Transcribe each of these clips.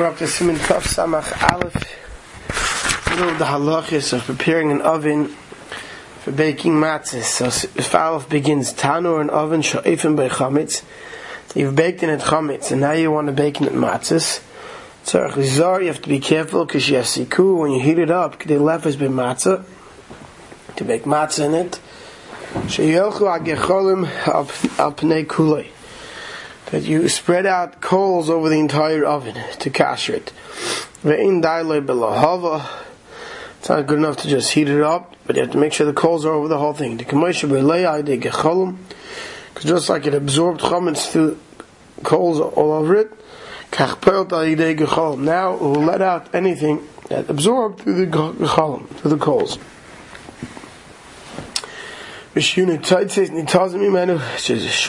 We're up to Simon Tov Samach Aleph. Middle of the halachis of preparing an oven for baking matzahs. So if Aleph begins Tanur an oven sha'ifim by chametz. You've baked in it chametz and now you want to bake in it matzahs. Lizar, you have to be careful because you have siku when you heat it up. The left has been matzah to bake matzah in it. Sheyelchu agecholim al pnei kulei that you spread out coals over the entire oven to kasher it. It's not good enough to just heat it up, but you have to make sure the coals are over the whole thing. Because just like it absorbed chametz through coals all over it, now it will let out anything that absorbed through the gecholim, through the coals. Shoot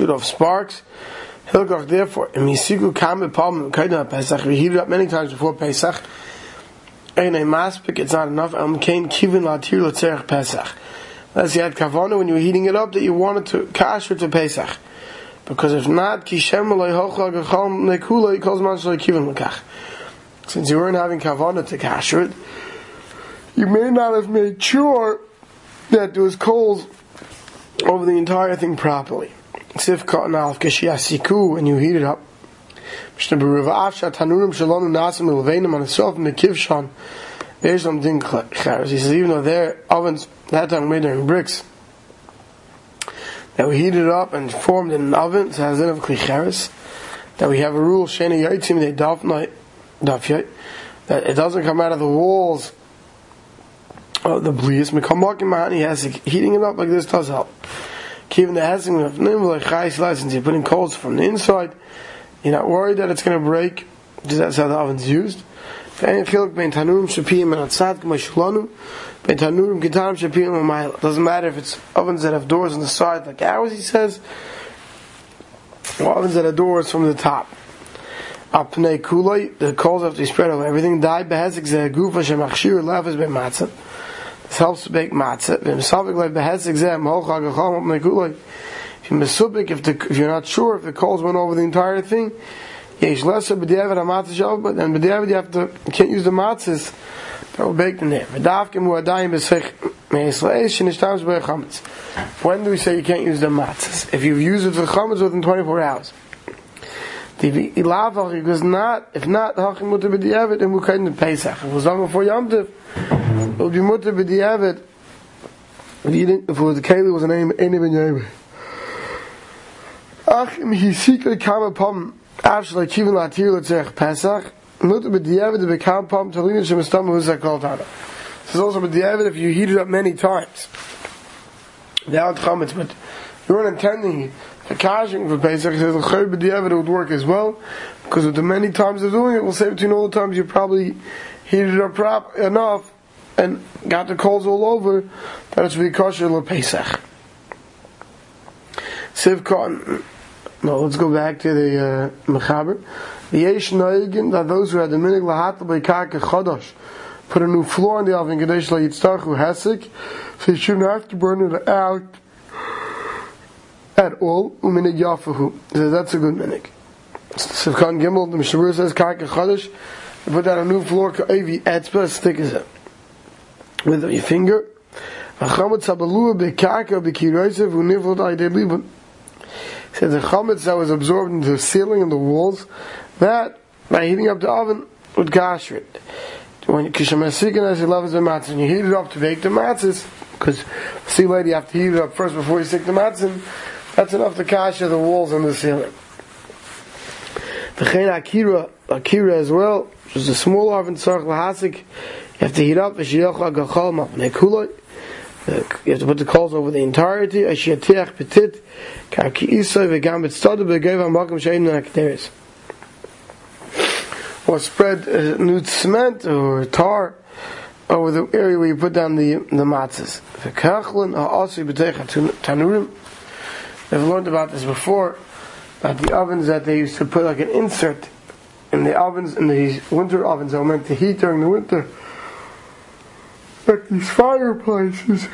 off sparks. Hilgach, therefore, Misigu Kame Palm Kaida Pesach, we heated up many times before Pesach. Ein a maspik, it's not enough. Um, Am kain kivin latir letzerech Pesach. Unless you had kavana when you were heating it up that you wanted to kasher to Pesach. Because if not, kishem alay hochla gechal nekula yikol zman shalay kivin lekach. Since you weren't having kavana to kasher it, you may not have made sure that there was coals over the entire thing properly. Cotton alf siku and you heat it up. In. There's something charis. He says even though their ovens that time made during bricks that we heated up and formed in an oven, so has of klicheres. That we have a rule sheni yaitzim they daf night daf that it doesn't come out of the walls of the blias. Mekamak He has heating it up like this does help. Keeping the hesing of nimble license, you're putting coals from the inside. You're not worried that it's going to break. Because that's how the oven's used. Doesn't matter if it's ovens that have doors on the side, like ours, he says, or ovens that have doors from the top. The coals have to be spread over everything. Helps to bake matzah. If, you're not sure if the coals went over the entire thing, but then you have to you can't use the matzahs that were baked in there. When do we say you can't use the matzahs? If you've used it for chametz within 24 hours. The not, if not, and we couldn't Pesach. If it was done before Yom Tov, it would be mutter b'diavad, if didn't, if it was the was any ben. Ach, im kam kivin Pesach, mutter estam huzak kol. This is also b'diavad if you heat it up many times. Without chametz, but you weren't intending the kashing for Pesach, says the chayr b'diavad would work as well, because with the many times of doing it, we'll say between all the times you probably heated it up enough and got the coals all over that it's really kosher le Pesach. Sivkon. No, let's go back to the uh, Mechaber. The Yesh Noigin, that those who had the minig lahatel by karka chodosh, put a new floor in the oven, kadesh la yitztachu hesik, so you shouldn't have to burn it out at all, uminig yafahu. So that's a good minig. Sivkon Gimel, the Mishnah says karka chodosh, put down a new floor, ka'avi, etzba, as thick as it with your finger. Said the chametz that was absorbed into the ceiling and the walls, that by heating up the oven would gasher it. When you heat it up to bake the matzahs, because see lady you have to heat it up first before you stick the matzah that's enough to kasher the walls and the ceiling. The chen akira, akira as well, which is a small oven, tzarech lahasik, you have to heat up. You have to put the coals over the entirety. Or spread uh, new cement or tar over the area where you put down the the matzahs. We've learned about this before, about the ovens that they used to put like an insert in the ovens, in these winter ovens that were meant to heat during the winter these fireplaces,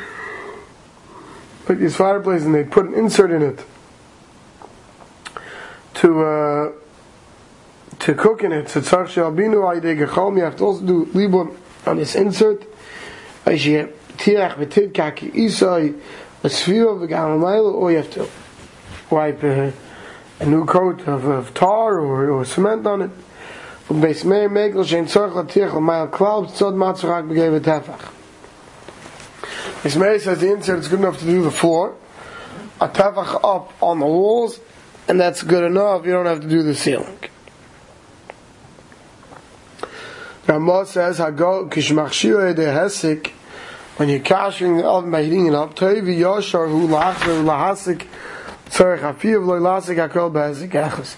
like these fireplaces, and they put an insert in it to uh, to cook in it. Tzarch she'albinu ayidei gechom. You have to also do libun on this insert. Kaki isai a svira v'gam or you have to wipe a, a new coat of, of tar or, or cement on it. Tzarch latirach l'mayel klal tzod matzorach begeve tefach. Ismail says the insert is good enough to do the floor, a tefach up on the walls, and that's good enough. You don't have to do the ceiling. Ramah says, "Hago kishmachshir de hesik." When you're kashing the oven by heating it up, toivi yoshar hu lachzer lahasik tzarech afiv loy lasik hakol behesik echos.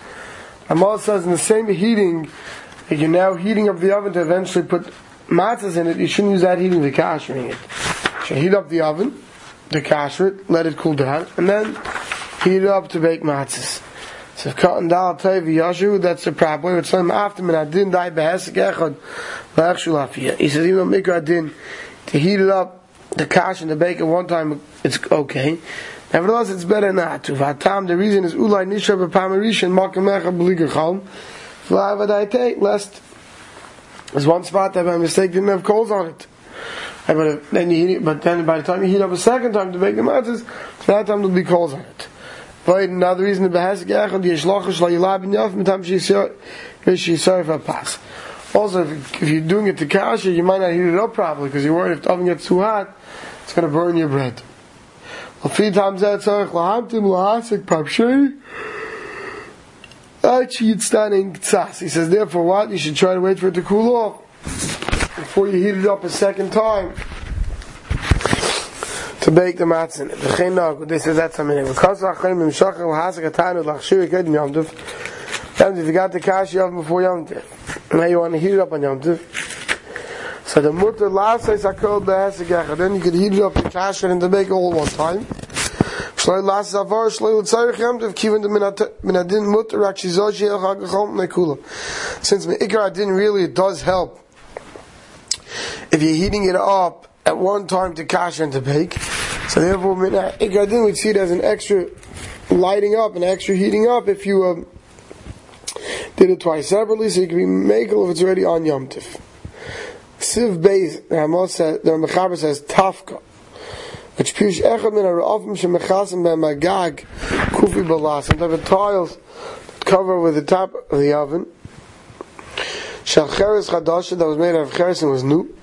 Ramah says in the same heating, if you're now heating up the oven to eventually put matzahs in it, you shouldn't use that heating to kashing it. Heat up the oven, the kasher it, let it cool down, and then heat it up to bake matzahs. So cotton dal toivi yoshu, that's the problem. It's some after min adin dai behesik echod lachshul afiyah. He says even mikra adin to heat it up, the kash and the bake at one time, it's okay. Nevertheless, it's better not to. Vatam, the reason is ulai nisha b'pamarish and makamecha b'ligachal. V'avadai lest there's one spot that by mistake didn't have coals on it. But then you heat it, but then by the time you heat up a second time to bake the matzahs, that time there'll be coals on it. But another reason the behesik echad the yishlachish la yilab yaf mitam she'yisarif pas. Also, if, if you're doing it to kasha, you might not heat it up properly because you're worried if the oven gets too hot, it's going to burn your bread. A few times that's all. Lahtim lahasik pashu. I cheat standing tzas. He says, therefore what? You should try to wait for it to cool off before you heat it up a second time to bake the matzah. This is that something. Because if you got the kash Yom before Yom now you want to heat it up on Yom So the mutter last says hakol behesegach, then you could heat it up the kash and to make all one time. Shloi last zavar shloi l'tzarich Yom Tov kiven the minadin mutter rak shizot she'el chagachom nekula. Since me'ikar adin really does help if you're heating it up at one time to kash and to bake. So therefore, ikar adin we see it as an extra lighting up, an extra heating up if you um, did it twice separately, so you can be makel if it's already on Yom Tif. Siv Beis, the the Mechaber says, Tafka. Which pish echad min ha'ra'afim shemechasim be'magag kufi balas. Type of tiles cover with the top of the oven. Shal cheres chadasha that was made out of cheres and was new.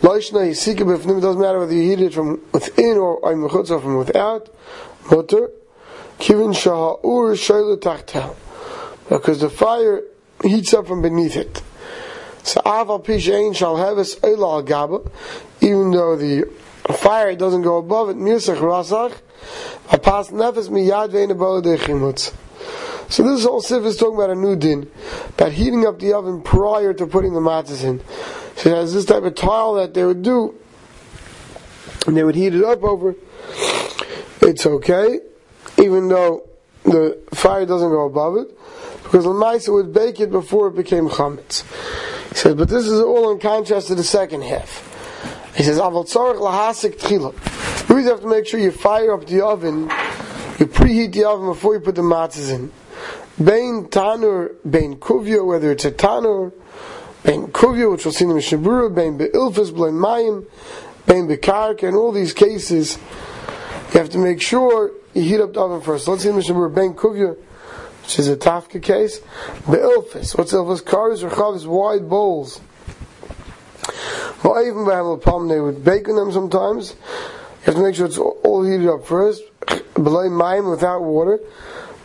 Loishna yisika b'fnim, doesn't matter whether you heat it from within or from without. Mutter. Kivin shaha'ur shayla tachtel because the fire heats up from beneath it. So aval pishain shall have us al gaba, even though the fire doesn't go above it. Mirsach rasach, apas nefes miyad ve'in So this whole sif is talking about a new din, about heating up the oven prior to putting the matzahs in. So there's this type of tile that they would do, and they would heat it up over. It's okay, even though the fire doesn't go above it because the Lamaisa would bake it before it became chametz. He says, but this is all in contrast to the second half. He says, Aval tzorich lahasik tchila. You always have to make sure you fire up the oven, you preheat the oven before you put the matzahs in. Bain tanur, bain kuvya, whether it's a tanur, bain kuvya, which we'll see in the Mishnah bain be'ilfis, blain mayim, bain bekarka, in all these cases, you have to make sure you heat up the oven first. Let's see the Mishnah bain kuvya, which is a Tafka case. The Ilfis. What's Ilfis? Karis or chavs, wide bowls. Well, even by a problem, they would bake in them sometimes. You have to make sure it's all heated up first. Below mime without water.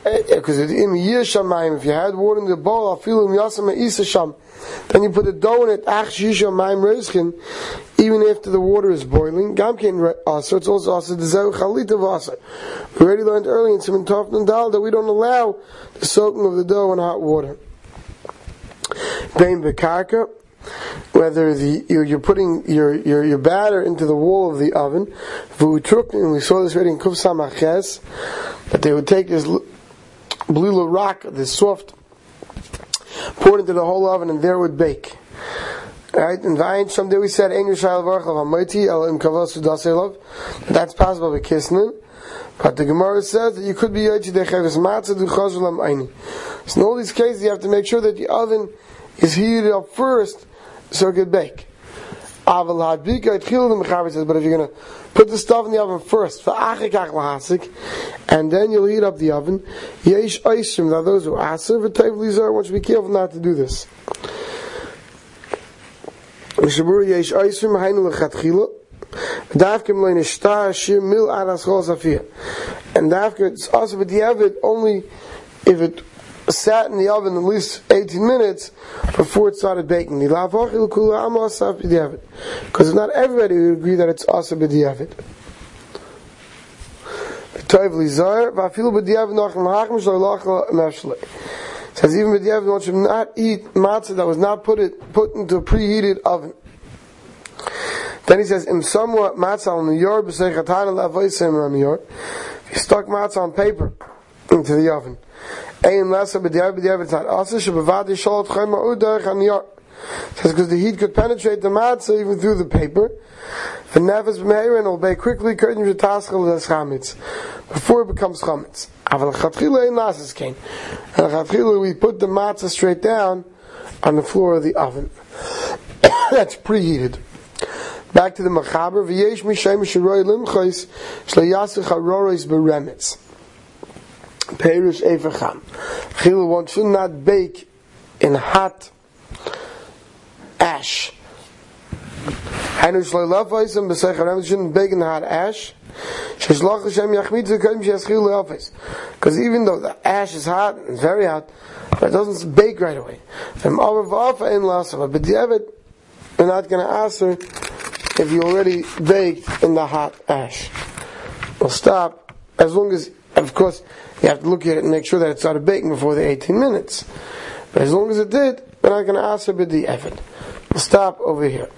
Because eh, in Yishamayim, if you had water in the bowl, him Yasam Isasham. Then you put the dough in it, Ach Yishamayim Reizkin, even after the water is boiling. Gamkin Asa, it's also Asa, the Zeu Chalita Vasa. We already learned earlier in Simon and Dal that we don't allow the soaking of the dough in hot water. Bekarka, whether the you're, you're, putting your, your your batter into the wall of the oven. And we saw this already in Kuf Samaches, that they would take this blue rock, the soft, pour it into the whole oven, and there would bake. Right? And Vayin, someday we said, Ein Yishayel Varch of Hamaiti, Kavos. That's possible with Kisnin. But the Gemara says that you could be Yoichi Decheves Matzah Du Chazulam Aini. So in all these cases, you have to make sure that the oven is heated up first so it can bake. But if you're going to put the stuff in the oven first, and then you'll heat up the oven, yesh oishim, now those who aser, v'tayv want to be careful not to do this. Mishabur yesh oishim, hainu lechatchila, Davke mleine shtar shir mil aras chol zafir. And davke, it's also with the oven only if it sat in the oven at least 18 minutes before it started baking. Because not everybody would agree that it's also b'diavad. Says even b'diavad one should not eat matzah that was not put it put into a preheated oven. Then he says, "Im somewhat matzah on the yard b'seichatana lavoisim on the yard." If you stuck matzah on paper into the oven, Ein aniyar. Says because the heat could penetrate the matzah even through the paper. The nefes b'meir and bake quickly curtain v'taschel as chametz before it becomes chametz. Aval chatchila ein lasas came. And chatchila we put the matzah straight down on the floor of the oven. That's preheated. Back to the machaber v'yesh mishem haroros beremetz. Perish Evercham. Chilul one should not bake in hot ash. Hainu shloi lafais and b'seich haram shouldn't bake in hot ash. Shishlach Hashem yachmid zekoyim she's chilul lafais. Because even though the ash is hot, it's very hot, but it doesn't bake right away. From over v'afa in lasava, but David, you're not going to answer if you already baked in the hot ash. We'll stop as long as, of course, you have to look at it and make sure that it started baking before the 18 minutes. But as long as it did, we're not going to ask it the effort. We'll stop over here.